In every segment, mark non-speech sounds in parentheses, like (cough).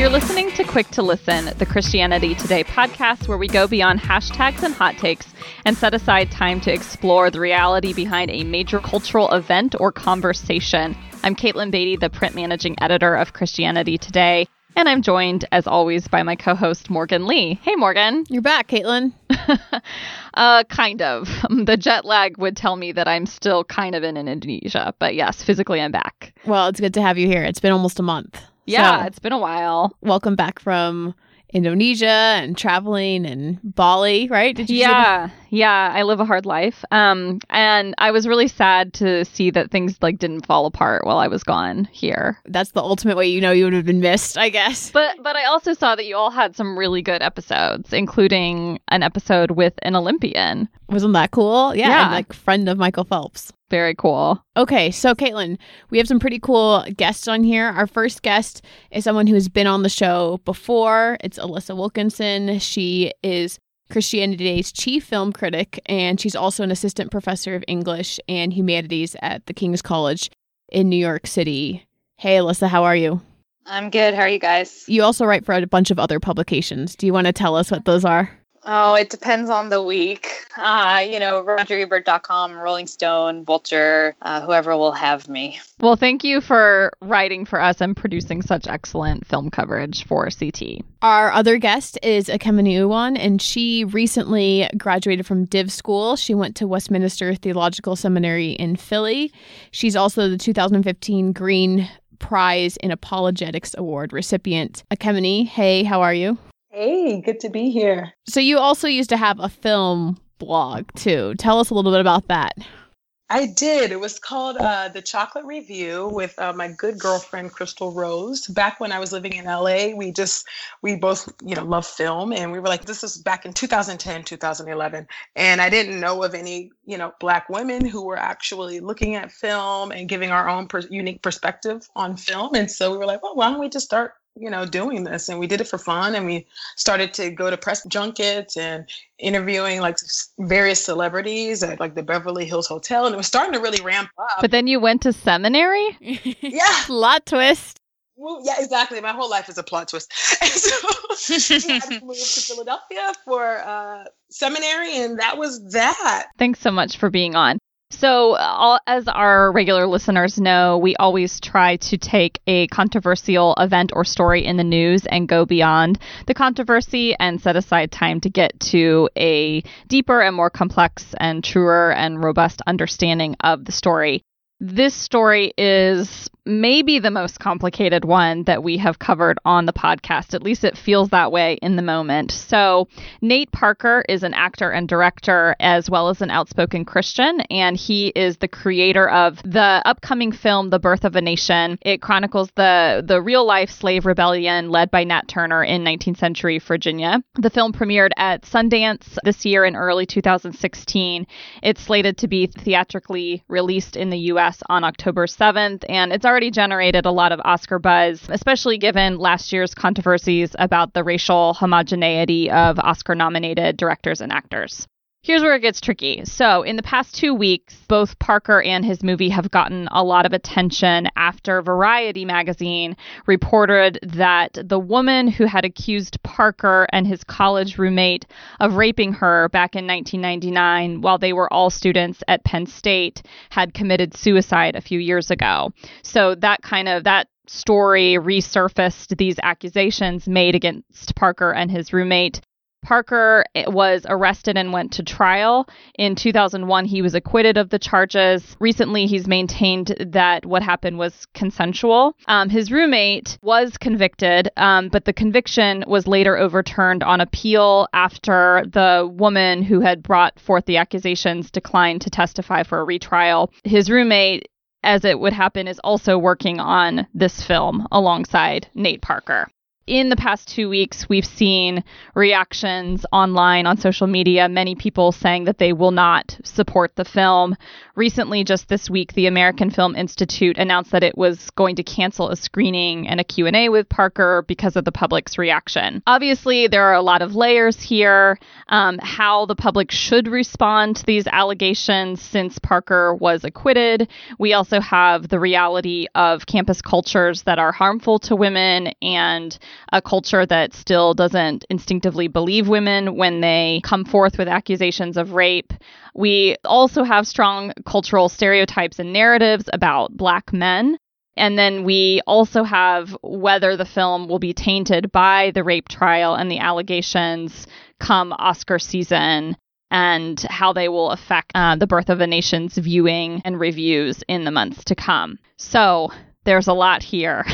You're listening to Quick to Listen, the Christianity Today podcast, where we go beyond hashtags and hot takes and set aside time to explore the reality behind a major cultural event or conversation. I'm Katelyn Beaty, the print managing editor of Christianity Today, and I'm joined, as always, by my co host, Morgan Lee. Hey, Morgan. You're back, Caitlin. (laughs) uh, kind of. (laughs) The jet lag would tell me that I'm still kind of in Indonesia, but yes, physically I'm back. Well, it's good to have you here. It's been almost a month. Yeah, So, it's been a while. welcome back from Indonesia and traveling and Bali, right? Did you yeah yeah i live a hard life um and i was really sad to see that things like didn't fall apart while i was gone here That's the ultimate way you know you would have been missed, I guess. but but i also saw that you all had some really good episodes including an episode with an olympian Wasn't that cool? Yeah, Yeah. and like friend of Michael Phelps. Very cool Okay, so Katelyn, we have some pretty cool guests on here. Our first guest is someone who has been on the show before. It's Alissa Wilkinson. She is Christianity Today's chief film critic, and she's also an assistant professor of English and humanities at the King's College in New York City. Hey, Alyssa, how are you? I'm good. How are you guys? You also write for a bunch of other publications. Do you want to tell us what those are? Oh, it depends on the week. Uh, you know, RogerEbert.com, Rolling Stone, Vulture, uh, whoever will have me. well thank you for writing for us and producing such excellent film coverage for ct Our other guest is Ekemini Uwan, and she recently graduated from Div School. She went to Westminster Theological Seminary in Philly. She's also the 2015 Green Prize in Apologetics Award recipient. Akemini, hey, how are you? Hey, good to be here. So you also used to have a film blog too. Tell us a little bit about that. I did. It was called uh, The Chocolate Review with uh, my good girlfriend, Crystal Rose. Back when I was living in LA, we just, we both, you know, love film. And we were like, this is back in 2010, 2011. And I didn't know of any, you know, Black women who were actually looking at film and giving our own per- unique perspective on film. And so we were like, well, why don't we just start you know doing this and we did it for fun and we started to go to press junkets and interviewing like various celebrities at like the Beverly Hills Hotel, and it was starting to really ramp up. but then you went to seminary yeah, (laughs) Plot twist. well, yeah, exactly. My whole life is a plot twist. (laughs) And so yeah, I moved to Philadelphia for uh, seminary, and that was that. Thanks so much for being on. So, all, as our regular listeners know, we always try to take a controversial event or story in the news and go beyond the controversy and set aside time to get to a deeper and more complex and truer and robust understanding of the story. This story is maybe the most complicated one that we have covered on the podcast. At least it feels that way in the moment. So, Nate Parker is an actor and director as well as an outspoken Christian, and he is the creator of the upcoming film The Birth of a Nation. It chronicles the the real life slave rebellion led by Nat Turner in 19th century Virginia. The film premiered at Sundance this year in early 2016. It's slated to be theatrically released in the US on October 7th, and it's already generated a lot of Oscar buzz, especially given last year's controversies about the racial homogeneity of Oscar nominated directors and actors. Here's where it gets tricky. So, in the past two weeks, both Parker and his movie have gotten a lot of attention after Variety magazine reported that the woman who had accused Parker and his college roommate of raping her back in 1999 while they were all students at Penn State had committed suicide a few years ago. So, that kind of that story resurfaced these accusations made against Parker and his roommate. Parker was arrested and went to trial. In 2001, he was acquitted of the charges. Recently, he's maintained that what happened was consensual. Um, his roommate was convicted, um, but the conviction was later overturned on appeal after the woman who had brought forth the accusations declined to testify for a retrial. His roommate as it would happen, is also working on this film alongside Nate Parker in the past two weeks, we've seen reactions online on social media, many people saying that they will not support the film. Recently, just this week, the American Film Institute announced that it was going to cancel a screening and a Q&A with Parker because of the public's reaction. Obviously, there are a lot of layers here, um, how the public should respond to these allegations since Parker was acquitted. We also have the reality of campus cultures that are harmful to women and a culture that still doesn't instinctively believe women when they come forth with accusations of rape. We also have strong cultural stereotypes and narratives about black men. And then we also have whether the film will be tainted by the rape trial and the allegations come Oscar season and how they will affect uh, the birth of a nation's viewing and reviews in the months to come. So, there's a lot here.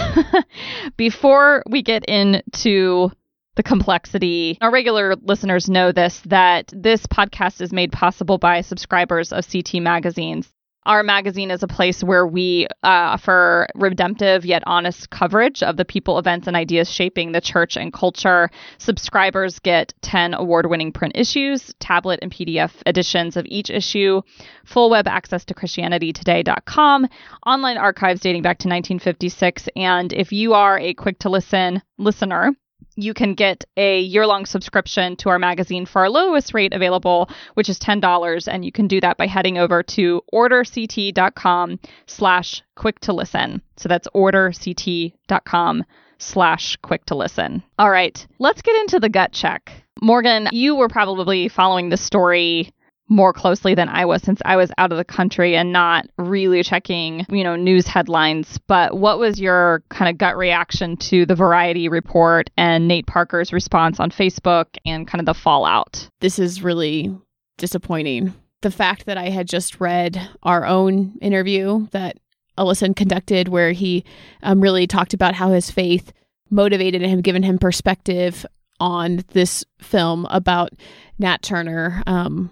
(laughs) Before we get into the complexity, our regular listeners know this that this podcast is made possible by subscribers of CT magazines. Our magazine is a place where we uh, offer redemptive yet honest coverage of the people, events, and ideas shaping the church and culture. Subscribers get 10 award winning print issues, tablet and PDF editions of each issue, full web access to ChristianityToday.com, online archives dating back to 1956. And if you are a quick to listen listener, you can get a year-long subscription to our magazine for our lowest rate available, which is $10. And you can do that by heading over to orderct.com slash quick to listen. So that's orderct.com slash quick to listen. All right, let's get into the gut check. Morgan, you were probably following the story more closely than I was since I was out of the country and not really checking, you know, news headlines. But what was your kind of gut reaction to the Variety report and Nate Parker's response on Facebook and kind of the fallout? This is really disappointing. The fact that I had just read our own interview that Alissa conducted, where he um, really talked about how his faith motivated him, given him perspective on this film about Nat Turner. Um,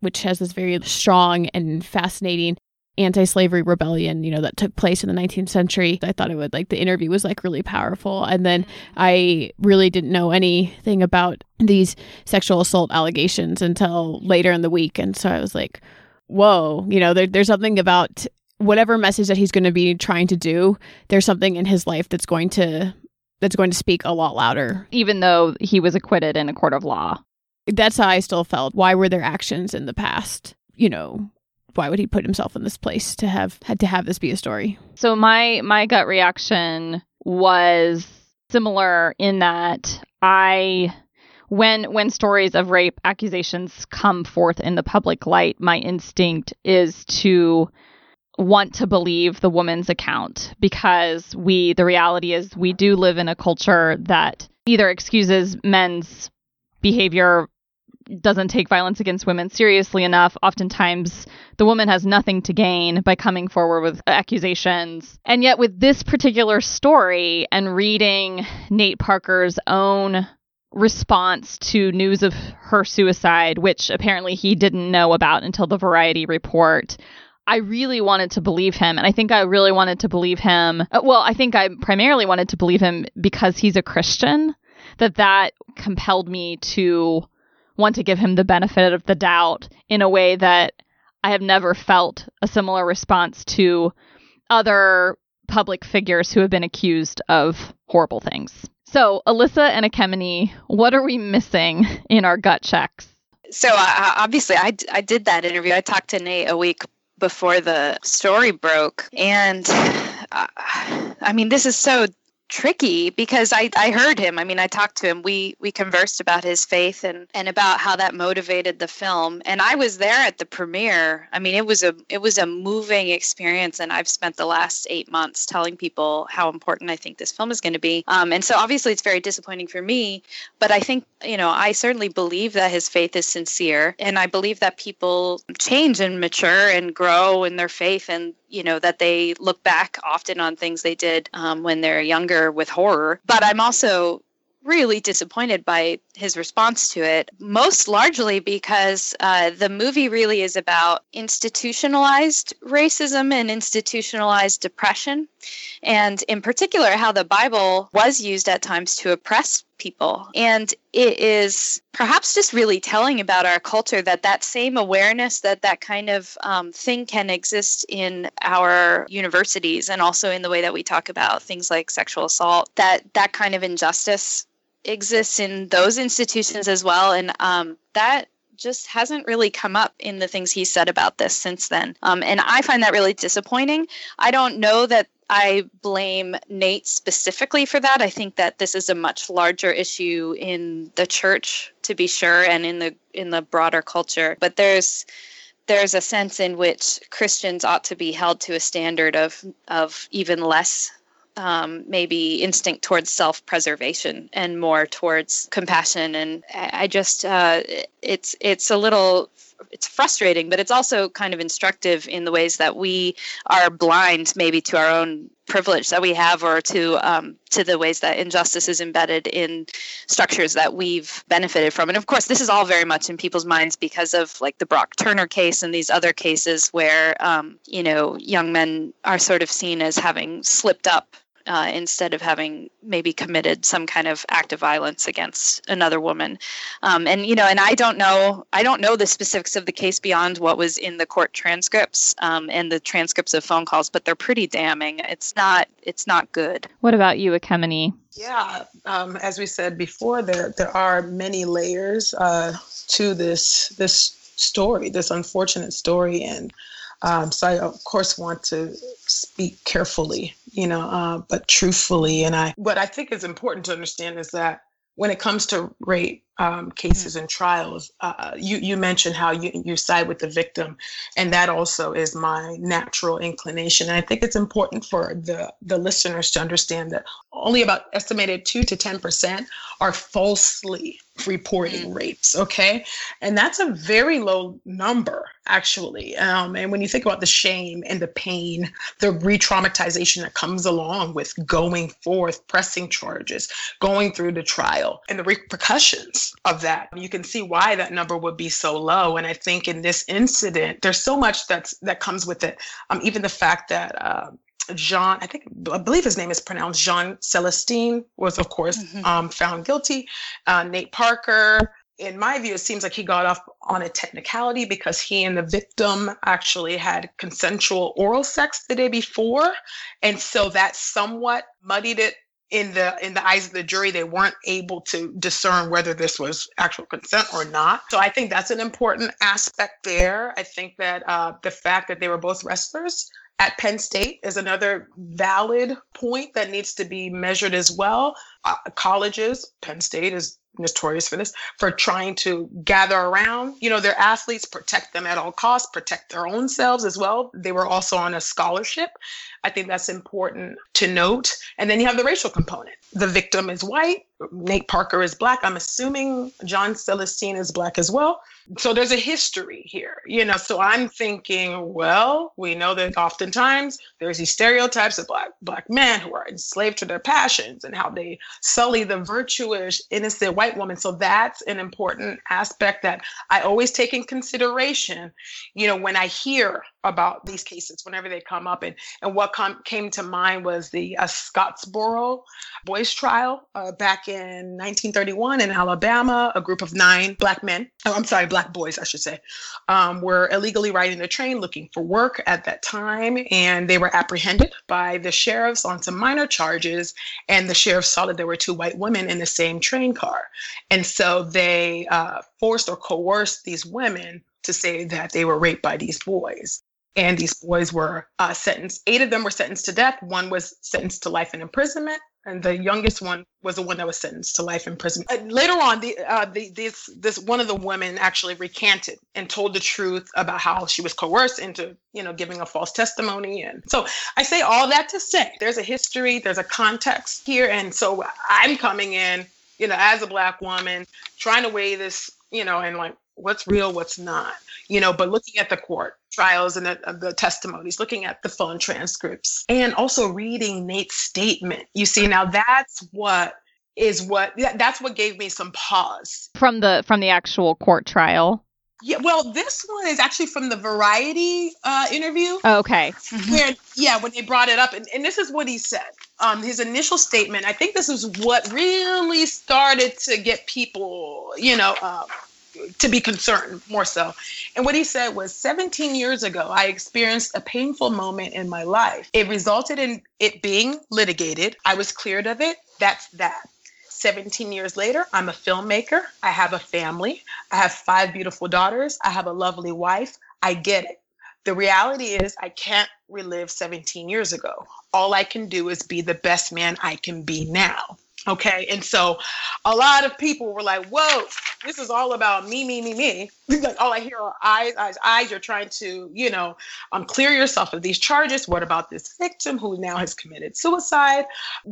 which has this very strong and fascinating anti-slavery rebellion you know that took place in the 19th century. I thought it would like the interview was like really powerful. And then mm-hmm. i really didn't know anything about these sexual assault allegations until later in the week. And so i was like whoa you know there, there's something about whatever message that he's going to be trying to do there's something in his life that's going to that's going to speak a lot louder. Even though he was acquitted in a court of law that's how I still felt. Why were there actions in the past? You know, why would he put himself in this place to have had to have this be a story? So my my gut reaction was similar in that I when when stories of rape accusations come forth in the public light, my instinct is to want to believe the woman's account because we the reality is we do live in a culture that either excuses men's behavior doesn't take violence against women seriously enough. Oftentimes, the woman has nothing to gain by coming forward with accusations. And yet, with this particular story and reading Nate Parker's own response to news of her suicide, which apparently he didn't know about until the Variety report, I really wanted to believe him. And I think I really wanted to believe him. Uh, well, I think I primarily wanted to believe him because he's a Christian, that that compelled me to want to give him the benefit of the doubt in a way that I have never felt a similar response to other public figures who have been accused of horrible things. So, Alissa and Ekemini, what are we missing in our gut checks? So, uh, obviously, I, I did that interview. I talked to Nate a week before the story broke. And uh, I mean, this is so tricky because I, I heard him. I mean, I talked to him. We we conversed about his faith and and about how that motivated the film. And I was there at the premiere. I mean, it was a it was a moving experience. And I've spent the last eight months telling people how important I think this film is going to be. Um, and so obviously it's very disappointing for me. But I think you know I certainly believe that his faith is sincere, and I believe that people change and mature and grow in their faith and you know that they look back often on things they did um, when they're younger with horror but i'm also really disappointed by his response to it, most largely because uh, the movie really is about institutionalized racism and institutionalized depression. And in particular, how the Bible was used at times to oppress people. And it is perhaps just really telling about our culture that that same awareness that that kind of um, thing can exist in our universities and also in the way that we talk about things like sexual assault, that that kind of injustice exists in those institutions as well. And um, that just hasn't really come up in the things he said about this since then. Um, and I find that really disappointing. I don't know that I blame Nate specifically for that. I think that this is a much larger issue in the church, to be sure, and in the in the broader culture. But there's there's a sense in which Christians ought to be held to a standard of of even less um, maybe instinct towards self-preservation and more towards compassion. And I just uh, it's it's a little it's frustrating, but it's also kind of instructive in the ways that we are blind, maybe to our own privilege that we have, or to um, to the ways that injustice is embedded in structures that we've benefited from. And of course, this is all very much in people's minds because of like the Brock Turner case and these other cases where um, you know young men are sort of seen as having slipped up uh, instead of having maybe committed some kind of act of violence against another woman. Um, and you know, and I don't know, I don't know the specifics of the case beyond what was in the court transcripts um, and the transcripts of phone calls, but they're pretty damning. It's not, it's not good. What about you, Ekemini? Yeah, um, as we said before, there there are many layers uh, to this this story, this unfortunate story, and um, so I, of course, want to speak carefully, you know, uh, but truthfully. And I, what I think is important to understand is that when it comes to rape um, cases mm. and trials, uh, you you mentioned how you you side with the victim, and that also is my natural inclination. And I think it's important for the the listeners to understand that only about estimated two to ten percent are falsely reporting mm. rapes. Okay, and that's a very low number actually. Um, and when you think about the shame and the pain, the re-traumatization that comes along with going forth, pressing charges, going through the trial, and the repercussions of that, you can see why that number would be so low. And I think in this incident, there's so much that's that comes with it. Um, even the fact that. Uh, Jean, I think, I believe his name is pronounced Jean Celestin, was of course mm-hmm. um, found guilty. Uh, Nate Parker, in my view, it seems like he got off on a technicality because he and the victim actually had consensual oral sex the day before. And so that somewhat muddied it in the in the eyes of the jury they weren't able to discern whether this was actual consent or not so i think that's an important aspect there i think that uh, the fact that they were both wrestlers at Penn State is another valid point that needs to be measured as well. Uh, colleges, Penn State is notorious for this, for trying to gather around, you know, their athletes, protect them at all costs, protect their own selves as well. They were also on a scholarship. I think that's important to note. And then you have the racial component. The victim is white, Nate Parker is black. I'm assuming John Celestin is black as well. So there's a history here, you know. So I'm thinking, well, we know that oftentimes there's these stereotypes of black black men who are enslaved to their passions and how they sully the virtuous, innocent white woman. So that's an important aspect that I always take in consideration, you know, when I hear about these cases whenever they come up. And, and what com- came to mind was the uh, Scottsboro boys trial uh, back in 1931 in Alabama. A group of nine black men, oh, I'm sorry, black boys, I should say, um, were illegally riding the train looking for work at that time. And they were apprehended by the sheriffs on some minor charges. And the sheriff saw that there were two white women in the same train car. And so they uh, forced or coerced these women to say that they were raped by these boys and these boys were uh, sentenced. Eight of them were sentenced to death. One was sentenced to life in imprisonment, and the youngest one was the one that was sentenced to life in prison. Uh, later on, the, uh, the, this this one of the women actually recanted and told the truth about how she was coerced into you know giving a false testimony. And so I say all that to say there's a history, there's a context here, and so I'm coming in, you know, as a black woman, trying to weigh this, you know, and like what's real, what's not, you know, but looking at the court trials and the, uh, the, testimonies, looking at the phone transcripts, and also reading Nate's statement. You see, now that's what is what that's what gave me some pause from the from the actual court trial. Yeah, well, this one is actually from the Variety uh, interview. Okay. Where, yeah, when they brought it up, and, and this is what he said. Um, his initial statement. I think this is what really started to get people, you know, uh, to be concerned more so. And what he said was 17 years ago, I experienced a painful moment in my life. It resulted in it being litigated. I was cleared of it. That's that. 17 years later, I'm a filmmaker. I have a family. I have five beautiful daughters. I have a lovely wife. I get it. The reality is, I can't relive 17 years ago. All I can do is be the best man I can be now. Okay. And so a lot of people were like, whoa, this is all about me, me, me, me. (laughs) like all I hear are eyes, eyes, eyes. You're trying to, you know, um, clear yourself of these charges. What about this victim who now has committed suicide?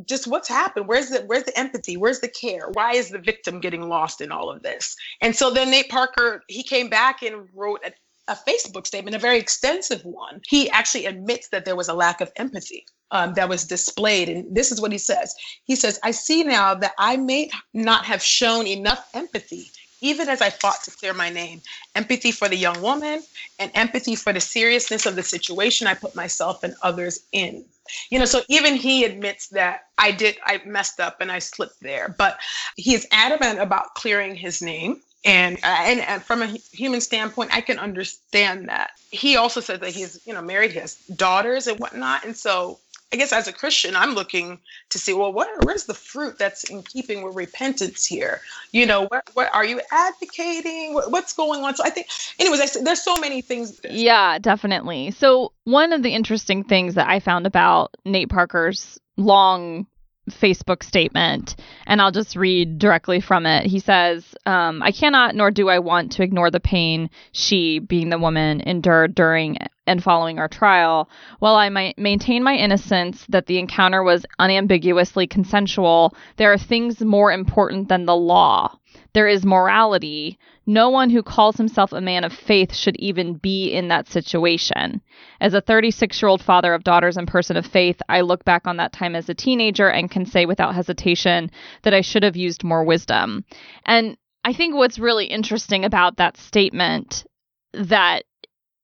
Just what's happened? Where's the where's the empathy? Where's the care? Why is the victim getting lost in all of this? And so then Nate Parker, he came back and wrote a, a Facebook statement, a very extensive one. He actually admits that there was a lack of empathy um, that was displayed. And this is what he says He says, I see now that I may not have shown enough empathy, even as I fought to clear my name. Empathy for the young woman and empathy for the seriousness of the situation I put myself and others in. You know, so even he admits that I did, I messed up and I slipped there, but he is adamant about clearing his name and, uh, and and from a human standpoint i can understand that he also said that he's you know married he has daughters and whatnot and so I guess as a Christian, I'm looking to see, well, what, where's the fruit that's in keeping with repentance here? You know, what, what are you advocating? What, what's going on? So I think, anyways, I, there's so many things. Yeah, definitely. So one of the interesting things that I found about Nate Parker's long Facebook statement, and I'll just read directly from it. He says, um, I cannot nor do I want to ignore the pain she, being the woman, endured during and following our trial. While I might maintain my innocence that the encounter was unambiguously consensual, there are things more important than the law. There is morality. No one who calls himself a man of faith should even be in that situation. As a 36 year old father of daughters and person of faith, I look back on that time as a teenager and can say without hesitation that I should have used more wisdom. And I think what's really interesting about that statement that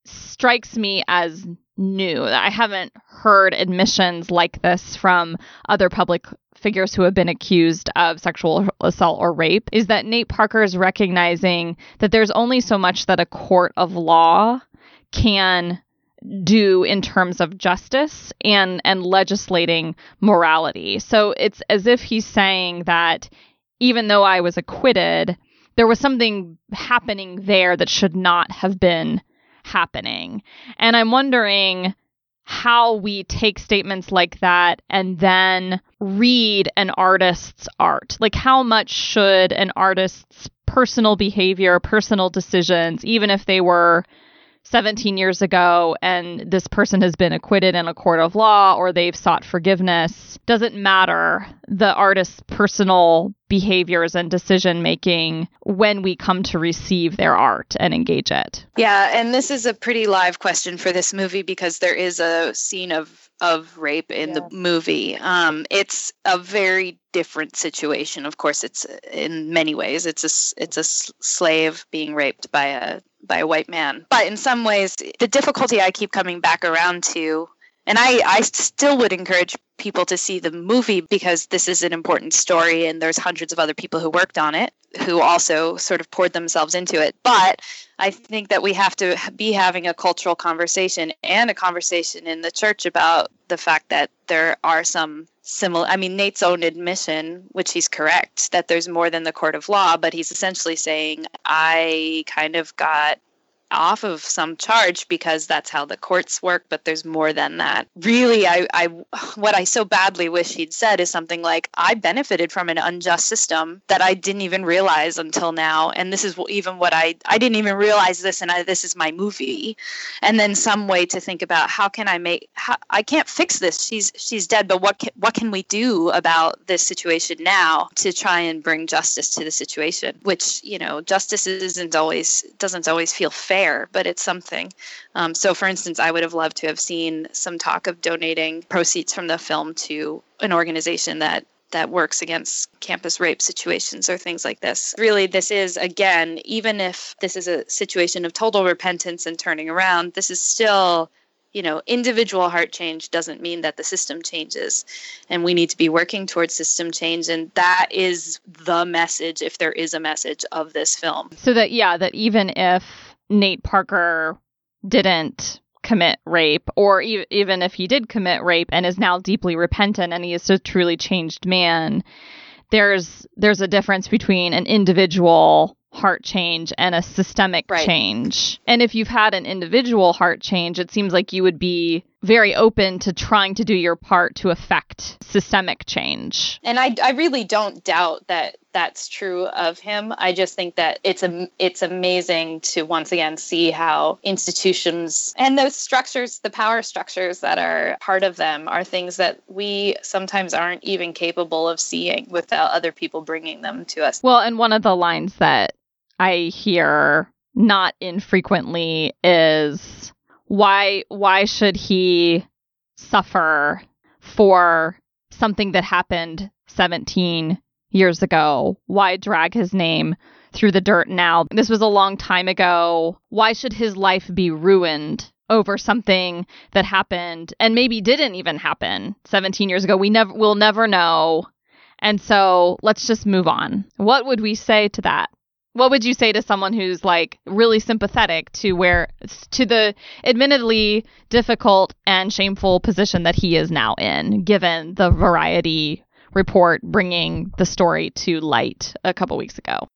strikes me as new. I haven't heard admissions like this from other public figures who have been accused of sexual assault or rape is that Nate Parker is recognizing that there's only so much that a court of law can do in terms of justice and and legislating morality. So it's as if he's saying that even though I was acquitted, there was something happening there that should not have been happening. And I'm wondering how we take statements like that and then read an artist's art. Like, how much should an artist's personal behavior, personal decisions, even if they were 17 years ago and this person has been acquitted in a court of law or they've sought forgiveness doesn't matter the artist's personal behaviors and decision making when we come to receive their art and engage it. Yeah, and this is a pretty live question for this movie because there is a scene of of rape in yeah. the movie. Um, it's a very different situation. Of course, it's in many ways it's a it's a slave being raped by a by a white man. But in some ways, the difficulty I keep coming back around to, and I I still would encourage people to see the movie because this is an important story and there's hundreds of other people who worked on it who also sort of poured themselves into it. But I think that we have to be having a cultural conversation and a conversation in the church about the fact that there are some similar I mean Nate's own admission, which he's correct, that there's more than the court of law, but he's essentially saying I kind of got off of some charge because that's how the courts work but there's more than that. Really I, I what i so badly wish he'd said is something like i benefited from an unjust system that i didn't even realize until now and this is even what i i didn't even realize this and I, this is my movie. And then some way to think about how can i make how, i can't fix this. She's she's dead but what can, what can we do about this situation now to try and bring justice to the situation? Which you know justice isn't always doesn't always feel fair but it's something. Um, so, for instance, I would have loved to have seen some talk of donating proceeds from the film to an organization that that works against campus rape situations or things like this. Really, this is, again, even if this is a situation of total repentance and turning around, this is still you know, individual heart change doesn't mean that the system changes. And we need to be working towards system change. And that is the message, if there is a message of this film. So that, yeah, that even if Nate Parker didn't commit rape, or e- even if he did commit rape and is now deeply repentant and he is a truly changed man, there's there's a difference between an individual heart change and a systemic right. change. And if you've had an individual heart change, it seems like you would be very open to trying to do your part to affect systemic change. And I, I really don't doubt that that's true of him. I just think that it's a, it's amazing to once again see how institutions and those structures, the power structures that are part of them, are things that we sometimes aren't even capable of seeing without other people bringing them to us. Well, and one of the lines that I hear not infrequently is why why should he suffer for something that happened 17 years ago? Why drag his name through the dirt now? This was a long time ago. Why should his life be ruined over something that happened and maybe didn't even happen 17 years ago? We never we'll never know. And so let's just move on. What would we say to that? what would you say to someone who's like really sympathetic to where to the admittedly difficult and shameful position that he is now in given the variety report bringing the story to light a couple weeks ago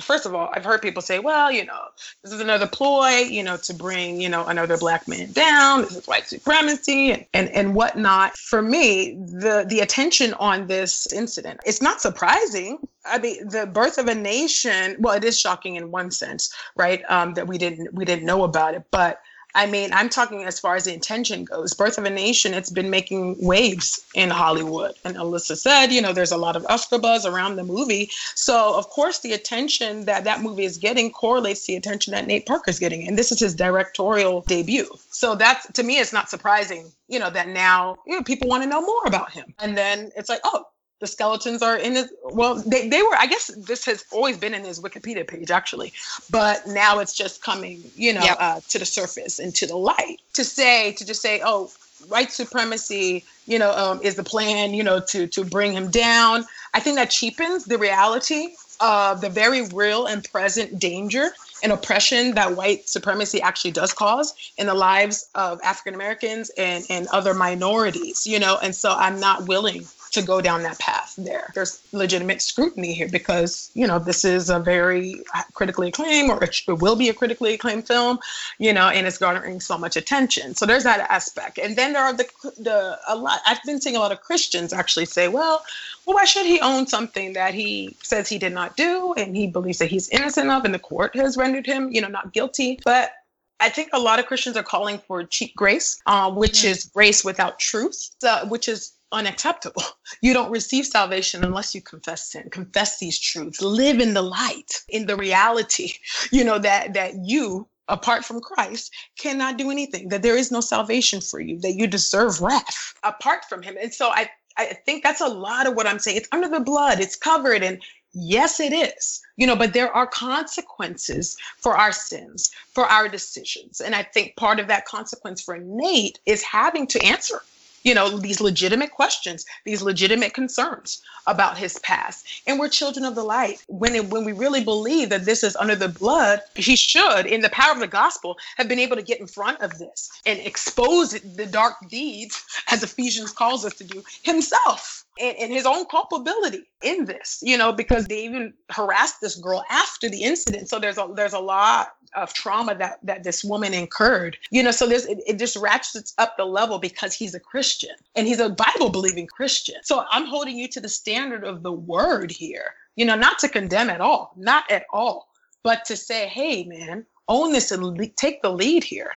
first of all, I've heard people say, well, you know, this is another ploy, you know, to bring, you know, another black man down. This is white supremacy and, and, and whatnot. For me, the, the attention on this incident, it's not surprising. I mean, the birth of a nation, well, it is shocking in one sense, right? Um, that we didn't, we didn't know about it, but I mean, I'm talking as far as the intention goes. Birth of a Nation, it's been making waves in Hollywood. And Alissa said, you know, there's a lot of Oscar buzz around the movie. So, of course, the attention that that movie is getting correlates to the attention that Nate Parker is getting. And this is his directorial debut. So, that's to me, it's not surprising, you know, that now you know, people want to know more about him. And then it's like, oh, the skeletons are in his well they, they were i guess this has always been in his wikipedia page actually but now it's just coming you know yep. uh, to the surface and to the light to say to just say oh white supremacy you know um, is the plan you know to to bring him down i think that cheapens the reality of the very real and present danger and oppression that white supremacy actually does cause in the lives of African Americans and, and other minorities, you know, and so I'm not willing to go down that path there. There's legitimate scrutiny here because, you know, this is a very critically acclaimed or it will be a critically acclaimed film, you know, and it's garnering so much attention. So there's that aspect. And then there are the, the a lot, I've been seeing a lot of Christians actually say, well, well, why should he own something that he says he did not do and he believes that he's innocent of and the court has rendered him, you know, not guilty? But I think a lot of Christians are calling for cheap grace, uh, which mm-hmm. is grace without truth, uh, which is unacceptable. (laughs) You don't receive salvation unless you confess sin, confess these truths, live in the light, in the reality, (laughs) you know, that that you apart from Christ cannot do anything, that there is no salvation for you, that you deserve wrath apart from him. And so I I think that's a lot of what I'm saying. It's under the blood, it's covered and Yes, it is. You know, but there are consequences for our sins, for our decisions. And I think part of that consequence for Nate is having to answer you know, these legitimate questions, these legitimate concerns about his past. And we're children of the light. When it, when we really believe that this is under the blood, he should, in the power of the gospel, have been able to get in front of this and expose the dark deeds, as Ephesians calls us to do, himself and, and, his own culpability in this, you know, because they even harassed this girl after the incident. So there's a there's a lot of trauma that that this woman incurred, you know. So there's it, it just ratchets up the level because he's a Christian and he's a Bible believing Christian. So I'm holding you to the standard of the word here, you know, not to condemn at all, not at all, but to say, hey, man, own this and le- take the lead here.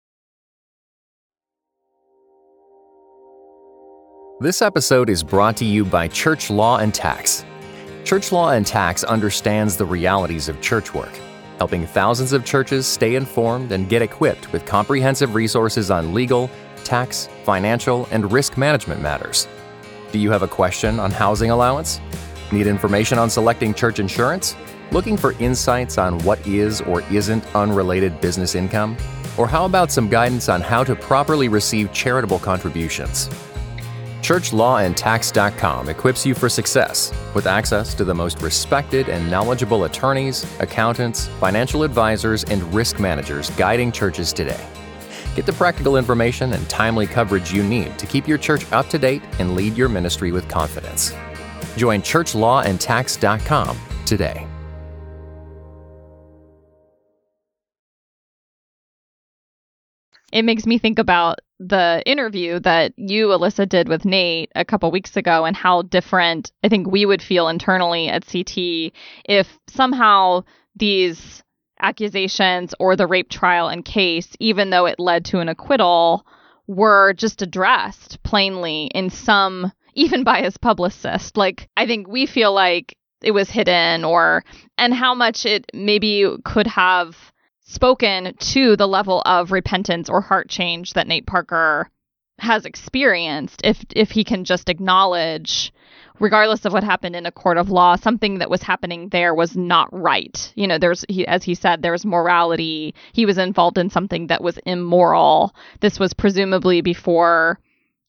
This episode is brought to you by Church Law and Tax. Church Law and Tax understands the realities of church work, helping thousands of churches stay informed and get equipped with comprehensive resources on legal, tax, financial, and risk management matters. Do you have a question on housing allowance? Need information on selecting church insurance? Looking for insights on what is or isn't unrelated business income? Or how about some guidance on how to properly receive charitable contributions? ChurchLawAndTax.com equips you for success with access to the most respected and knowledgeable attorneys, accountants, financial advisors, and risk managers guiding churches today. Get the practical information and timely coverage you need to keep your church up to date and lead your ministry with confidence. Join ChurchLawAndTax.com today. It makes me think about the interview that you, Alissa, did with Nate a couple weeks ago and how different I think we would feel internally at CT if somehow these accusations or the rape trial and case, even though it led to an acquittal, were just addressed plainly in some, even by his publicist. Like, I think we feel like it was hidden or, and how much it maybe could have spoken to the level of repentance or heart change that Nate Parker has experienced if if he can just acknowledge regardless of what happened in a court of law something that was happening there was not right. You know there's he, as he said there was morality. He was involved in something that was immoral. This was presumably before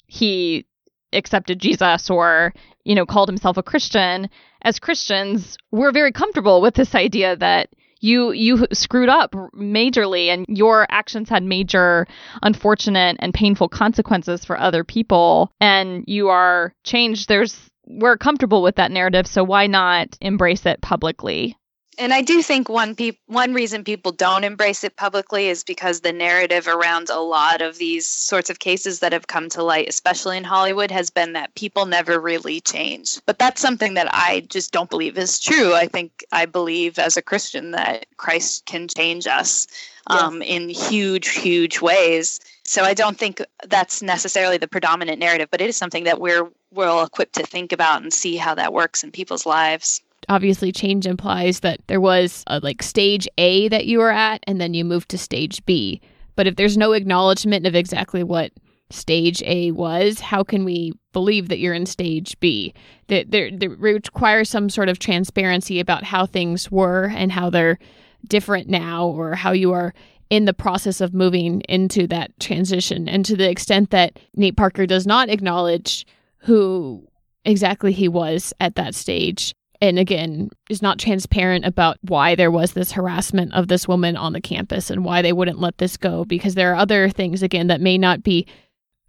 he accepted Jesus or you know called himself a Christian. As Christians we're very comfortable with this idea that you you screwed up majorly and your actions had major unfortunate and painful consequences for other people. And you are changed. There's we're comfortable with that narrative so why not embrace it publicly and I do think one pe- one reason people don't embrace it publicly is because the narrative around a lot of these sorts of cases that have come to light, especially in Hollywood, has been that people never really change. But that's something that I just don't believe is true. I think I believe as a Christian that Christ can change us um, in huge, huge ways. So I don't think that's necessarily the predominant narrative, but it is something that we're well equipped to think about and see how that works in people's lives obviously change implies that there was a like stage A that you were at and then you moved to stage B. But if there's no acknowledgement of exactly what stage A was, how can we believe that you're in stage B? That there, there requires some sort of transparency about how things were and how they're different now or how you are in the process of moving into that transition. And to the extent that Nate Parker does not acknowledge who exactly he was at that stage, and again is not transparent about why there was this harassment of this woman on the campus and why they wouldn't let this go because there are other things again that may not be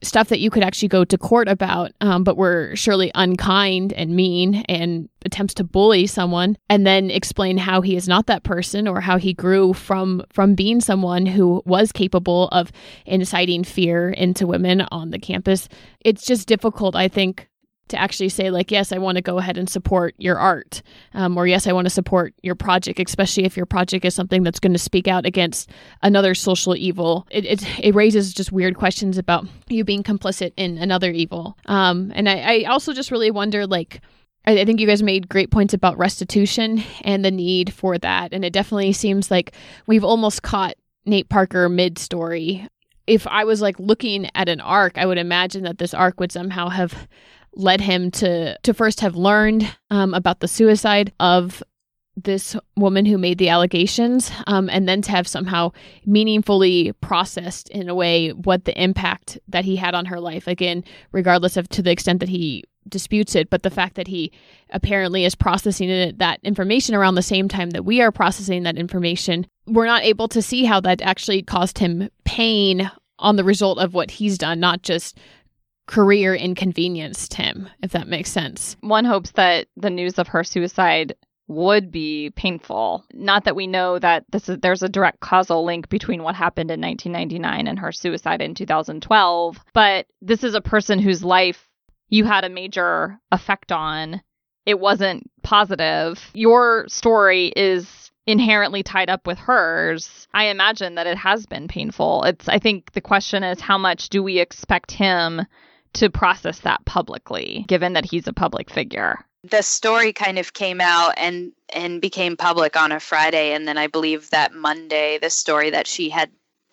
stuff that you could actually go to court about um, but were surely unkind and mean and attempts to bully someone and then explain how he is not that person or how he grew from from being someone who was capable of inciting fear into women on the campus. It's just difficult i think to actually say like yes i want to go ahead and support your art um, or yes i want to support your project especially if your project is something that's going to speak out against another social evil it, it, it, raises just weird questions about you being complicit in another evil um, and I, I also just really wonder like I think you guys made great points about restitution and the need for that. And it definitely seems like we've almost caught Nate Parker mid story. If I was like looking at an arc, I would imagine that this arc would somehow have led him to to first have learned um, about the suicide of this woman who made the allegations, um, and then to have somehow meaningfully processed in a way what the impact that he had on her life. Again, regardless of to the extent that he disputes it, but the fact that he apparently is processing it, that information around the same time that we are processing that information, we're not able to see how that actually caused him pain on the result of what he's done, not just career inconvenienced him, if that makes sense. One hopes that the news of her suicide would be painful. Not that we know that this is there's a direct causal link between what happened in 1999 and her suicide in 2012, but this is a person whose life you had a major effect on. It wasn't positive. Your story is inherently tied up with hers. I imagine that it has been painful. It's I think the question is how much do we expect him to process that publicly, given that he's a public figure. The story kind of came out and and became public on a Friday, and then I believe that Monday, the story that she had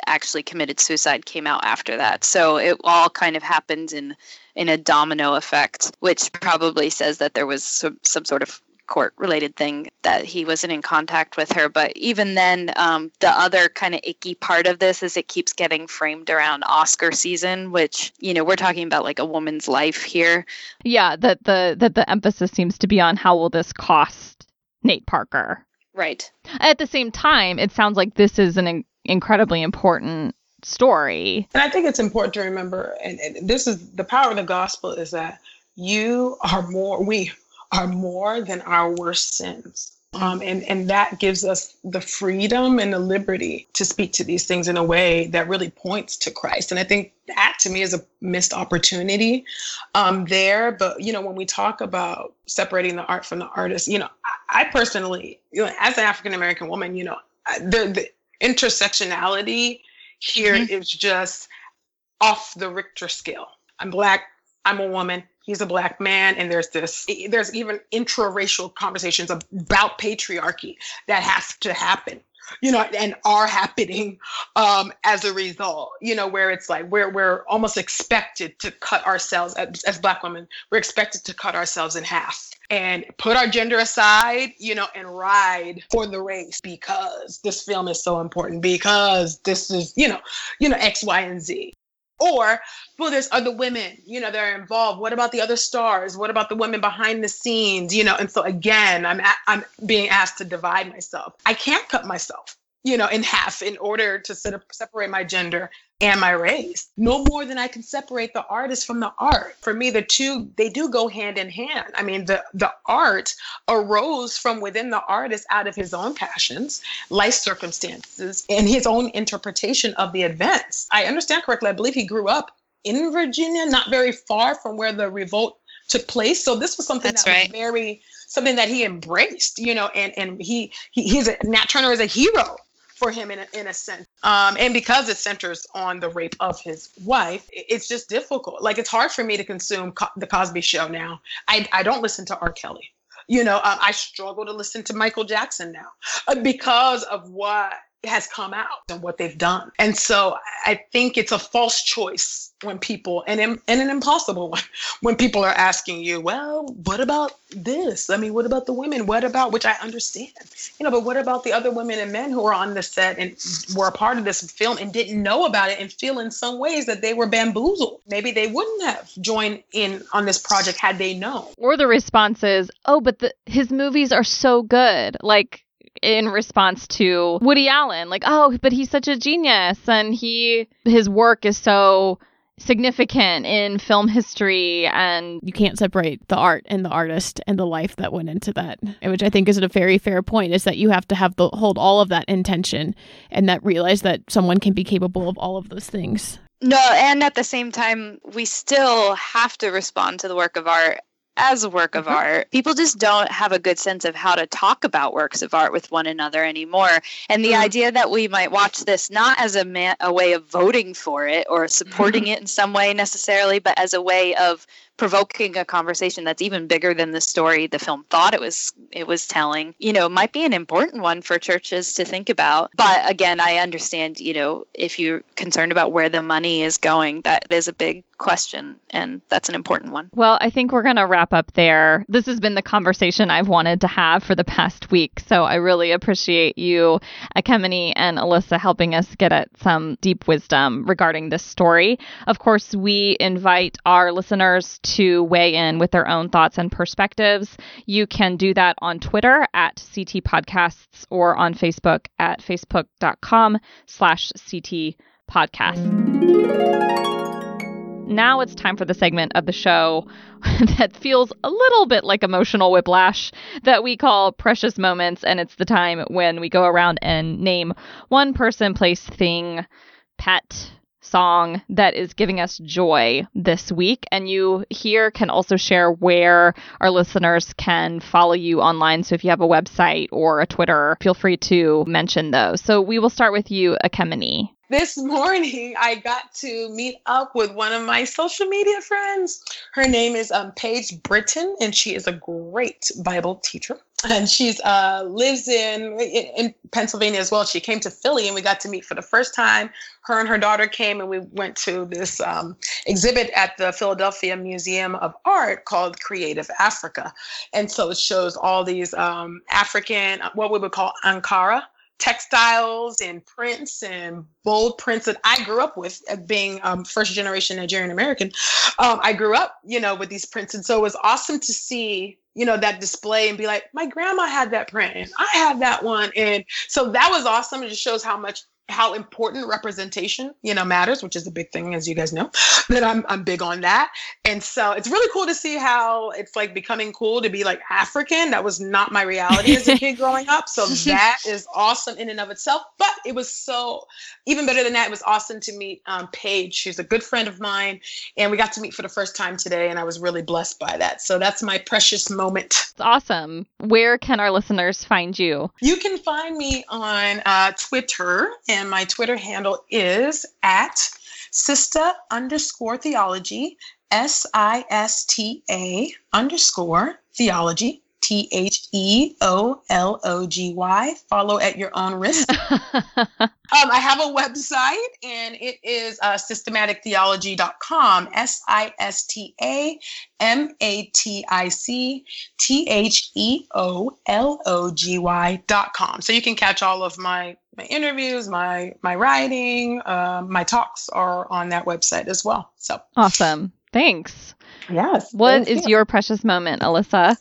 actually committed suicide came out after that. So it all kind of happened in in a domino effect, which probably says that there was some, some sort of court related thing that he wasn't in contact with her. But even then, um, the other kind of icky part of this is it keeps getting framed around Oscar season, which, you know, we're talking about like a woman's life here. Yeah, that the that the emphasis seems to be on how will this cost Nate Parker. Right. At the same time, it sounds like this is an in- incredibly important story. And I think it's important to remember, and, and this is the power of the gospel is that you are more, we are more than our worst sins. Um, and, and that gives us the freedom and the liberty to speak to these things in a way that really points to Christ. And I think that to me is a missed opportunity um, there. But, you know, when we talk about separating the art from the artist, you know, I, I personally, you know, as an African American woman, you know, the, the intersectionality here mm-hmm. is just off the Richter scale. I'm Black, I'm a woman, he's a black man and there's this there's even intra-racial conversations about patriarchy that has to happen you know and are happening um, as a result you know where it's like we're we're almost expected to cut ourselves as, as black women we're expected to cut ourselves in half and put our gender aside, you know, and ride for the race because this film is so important because this is, you know, you know, X, Y, and Z. Or, well, there's other women, you know, that are involved. What about the other stars? What about the women behind the scenes? You know, and so again, I'm a- I'm being asked to divide myself. I can't cut myself, you know, in half in order to sort of separate my gender and my race no more than i can separate the artist from the art. For me the two they do go hand in hand. I mean the the art arose from within the artist out of his own passions life circumstances and his own interpretation of the events. I understand correctly. I believe he grew up in virginia not very far from where the revolt took place. So this was something That's that right. was very something that he embraced you know and and he, he he's a nat turner is a hero for him in a, in a sense. Um, and because it centers on the rape of his wife, it's just difficult. Like it's hard for me to consume Co- the Cosby Show now. I, I don't listen to R. Kelly. You know, um, I struggle to listen to Michael Jackson now uh, because of what has come out and what they've done. And so I think it's a false choice when people and, and an impossible one (laughs) when people are asking you, well, what about this? I mean, what about the women? What about which I understand, you know, but what about the other women and men who are on the set and were a part of this film and didn't know about it and feel in some ways that they were bamboozled? Maybe they wouldn't have joined in on this project had they known. Or the response is, oh, but the, his movies are so good. Like, in response to Woody Allen, like, oh, but he's such a genius and he his work is so significant in film history and you can't separate the art and the artist and the life that went into that which i think is a very fair point is that you have to have the hold all of that intention and that realize that someone can be capable of all of those things. No and at the same time we still have to respond to the work of art as a work of mm-hmm. art. People just don't have a good sense of how to talk about works of art with one another anymore. And the mm-hmm. idea that we might watch this not as a, man, a way of voting for it or supporting mm-hmm. it in some way necessarily, but as a way of provoking a conversation that's even bigger than the story the film thought it was it was telling you know might be an important one for churches to think about. But again i understand you know if you're concerned about where the money is going that is a big question and that's an important one. Well i think we're going to wrap up there. This has been the conversation i've wanted to have for the past week. So i really appreciate you uh, ekemini and alissa helping us get at some deep wisdom regarding this story. Of course we invite our listeners to weigh in with their own thoughts and perspectives, you can do that on Twitter at CT Podcasts or on Facebook at facebook.com slash CT Podcast. Now it's time for the segment of the show (laughs) that feels a little bit like emotional whiplash that we call Precious Moments. And it's the time when we go around and name one person, place, thing, pet, song that is giving us joy this week. And you here can also share where our listeners can follow you online. So if you have a website or a Twitter, feel free to mention those. So we will start with you, Ekemini. This morning I got to meet up with one of my social media friends. Her name is um, Paige Britton, and she is a great Bible teacher. And she's uh, lives in in Pennsylvania as well. She came to Philly, and we got to meet for the first time. Her and her daughter came, and we went to this um, exhibit at the Philadelphia Museum of Art called Creative Africa. And so it shows all these um, African, what we would call Ankara textiles and prints and bold prints that I grew up with being um, first generation Nigerian American. Um, I grew up, you know, with these prints. And so it was awesome to see, you know, that display and be like, my grandma had that print and I have that one. And so that was awesome. It just shows how much how important representation you know matters which is a big thing as you guys know (laughs) that I'm, I'm big on that. And so it's really cool to see how it's like becoming cool to be like african. That was not my reality as a (laughs) kid growing up. So (laughs) that is awesome in and of itself. But it was so even better than that it was awesome to meet um, paige. She's a good friend of mine. And we got to meet for the first time today and i was really blessed by that. So that's my precious moment. It's awesome. Where can our listeners find you? You can find me on uh, twitter and my Twitter handle is at Sista underscore theology, S I S T A underscore theology. T H E O L O G Y. Follow at your own risk. (laughs) um, I have a website and it is uh, sistamatictheology.com. S I S T A M A T I C T H E O L O G Y.com. So you can catch all of my my interviews, my my writing, uh, my talks are on that website as well. So awesome! Thanks. Yes. What is you. your precious moment, Alissa?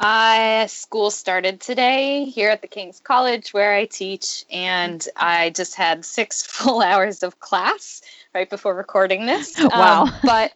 I school started today here at the King's College where I teach, and I just had six (laughs) full hours of class right before recording this. (laughs) Wow! Um, but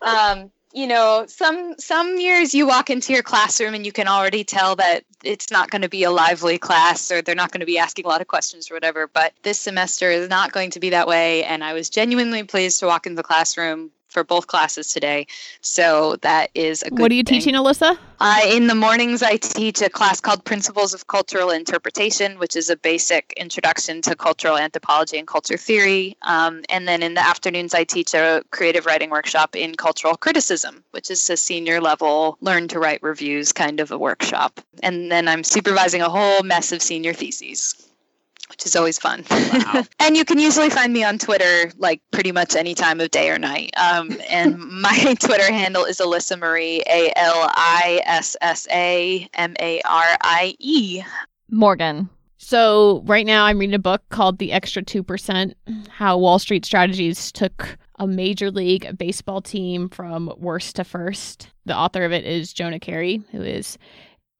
um, you know, some some years you walk into your classroom and you can already tell that it's not going to be a lively class or they're not going to be asking a lot of questions or whatever. But this semester is not going to be that way, and I was genuinely pleased to walk into the classroom for both classes today. So that is a good What are you thing. teaching, Alissa? Uh, in the mornings, I teach a class called Principles of Cultural Interpretation, which is a basic introduction to cultural anthropology and culture theory. Um, and then in the afternoons, I teach a creative writing workshop in cultural criticism, which is a senior level learn to write reviews kind of a workshop. And then I'm supervising a whole mess of senior theses which is always fun. Wow. (laughs) and you can usually find me on Twitter like pretty much any time of day or night. Um, and (laughs) my (laughs) Twitter handle is Alissa Marie, A L I S S A M A R I E. Morgan. So, right now, I'm reading a book called The Extra 2% How Wall Street Strategies Took a Major League Baseball Team from Worst to First. The author of it is Jonah Keri, who is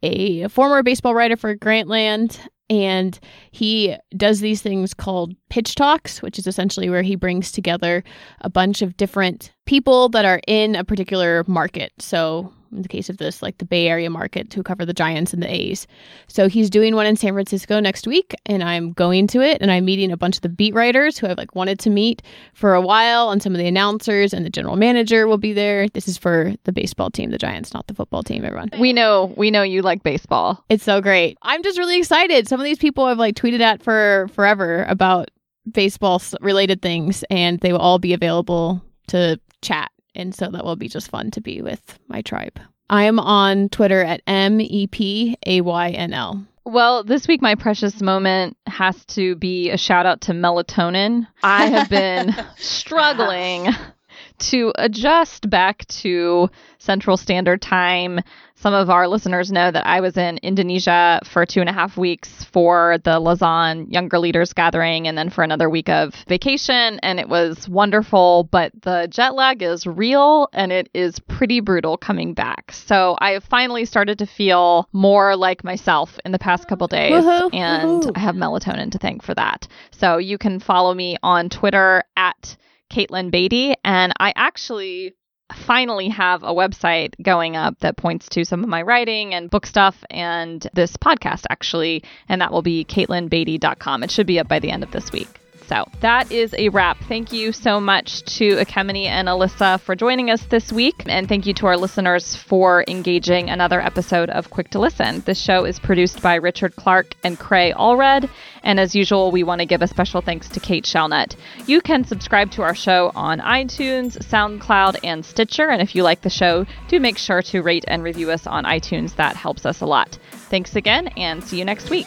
a former baseball writer for Grantland and he does these things called pitch talks, which is essentially where he brings together a bunch of different people that are in a particular market. So, in the case of this, like the Bay Area market to cover the Giants and the A's. So, he's doing one in San Francisco next week, and I'm going to it, and I'm meeting a bunch of the beat writers who I've like wanted to meet for a while, and some of the announcers and the general manager will be there. This is for the baseball team, the Giants, not the football team, everyone. We know, we know you like baseball. It's so great. I'm just really excited. Some of these people I've like tweeted at for forever about baseball related things, and they will all be available to chat. And so that will be just fun to be with my tribe. I am on Twitter at M E P A Y N L. Well, this week, my precious moment has to be a shout out to melatonin. I have been (laughs) struggling to adjust back to Central Standard Time some of our listeners know that I was in Indonesia for two and a half weeks for the Lausanne Younger Leaders Gathering and then for another week of vacation. And it was wonderful, but the jet lag is real and it is pretty brutal coming back. So I have finally started to feel more like myself in the past couple days. Woo-hoo, and woo-hoo. I have melatonin to thank for that. So you can follow me on Twitter at Katelyn Beaty. And I actually finally have a website going up that points to some of my writing and book stuff and this podcast actually and that will be katelynbeaty.com it should be up by the end of this week So that is a wrap. Thank you so much to Ekemini and Alissa for joining us this week. And thank you to our listeners for engaging another episode of Quick to Listen. This show is produced by Richard Clark and Cray Allred. And as usual, we want to give a special thanks to Kate Shellnutt. You can subscribe to our show on iTunes, SoundCloud, and Stitcher. And if you like the show, do make sure to rate and review us on iTunes. That helps us a lot. Thanks again, and see you next week.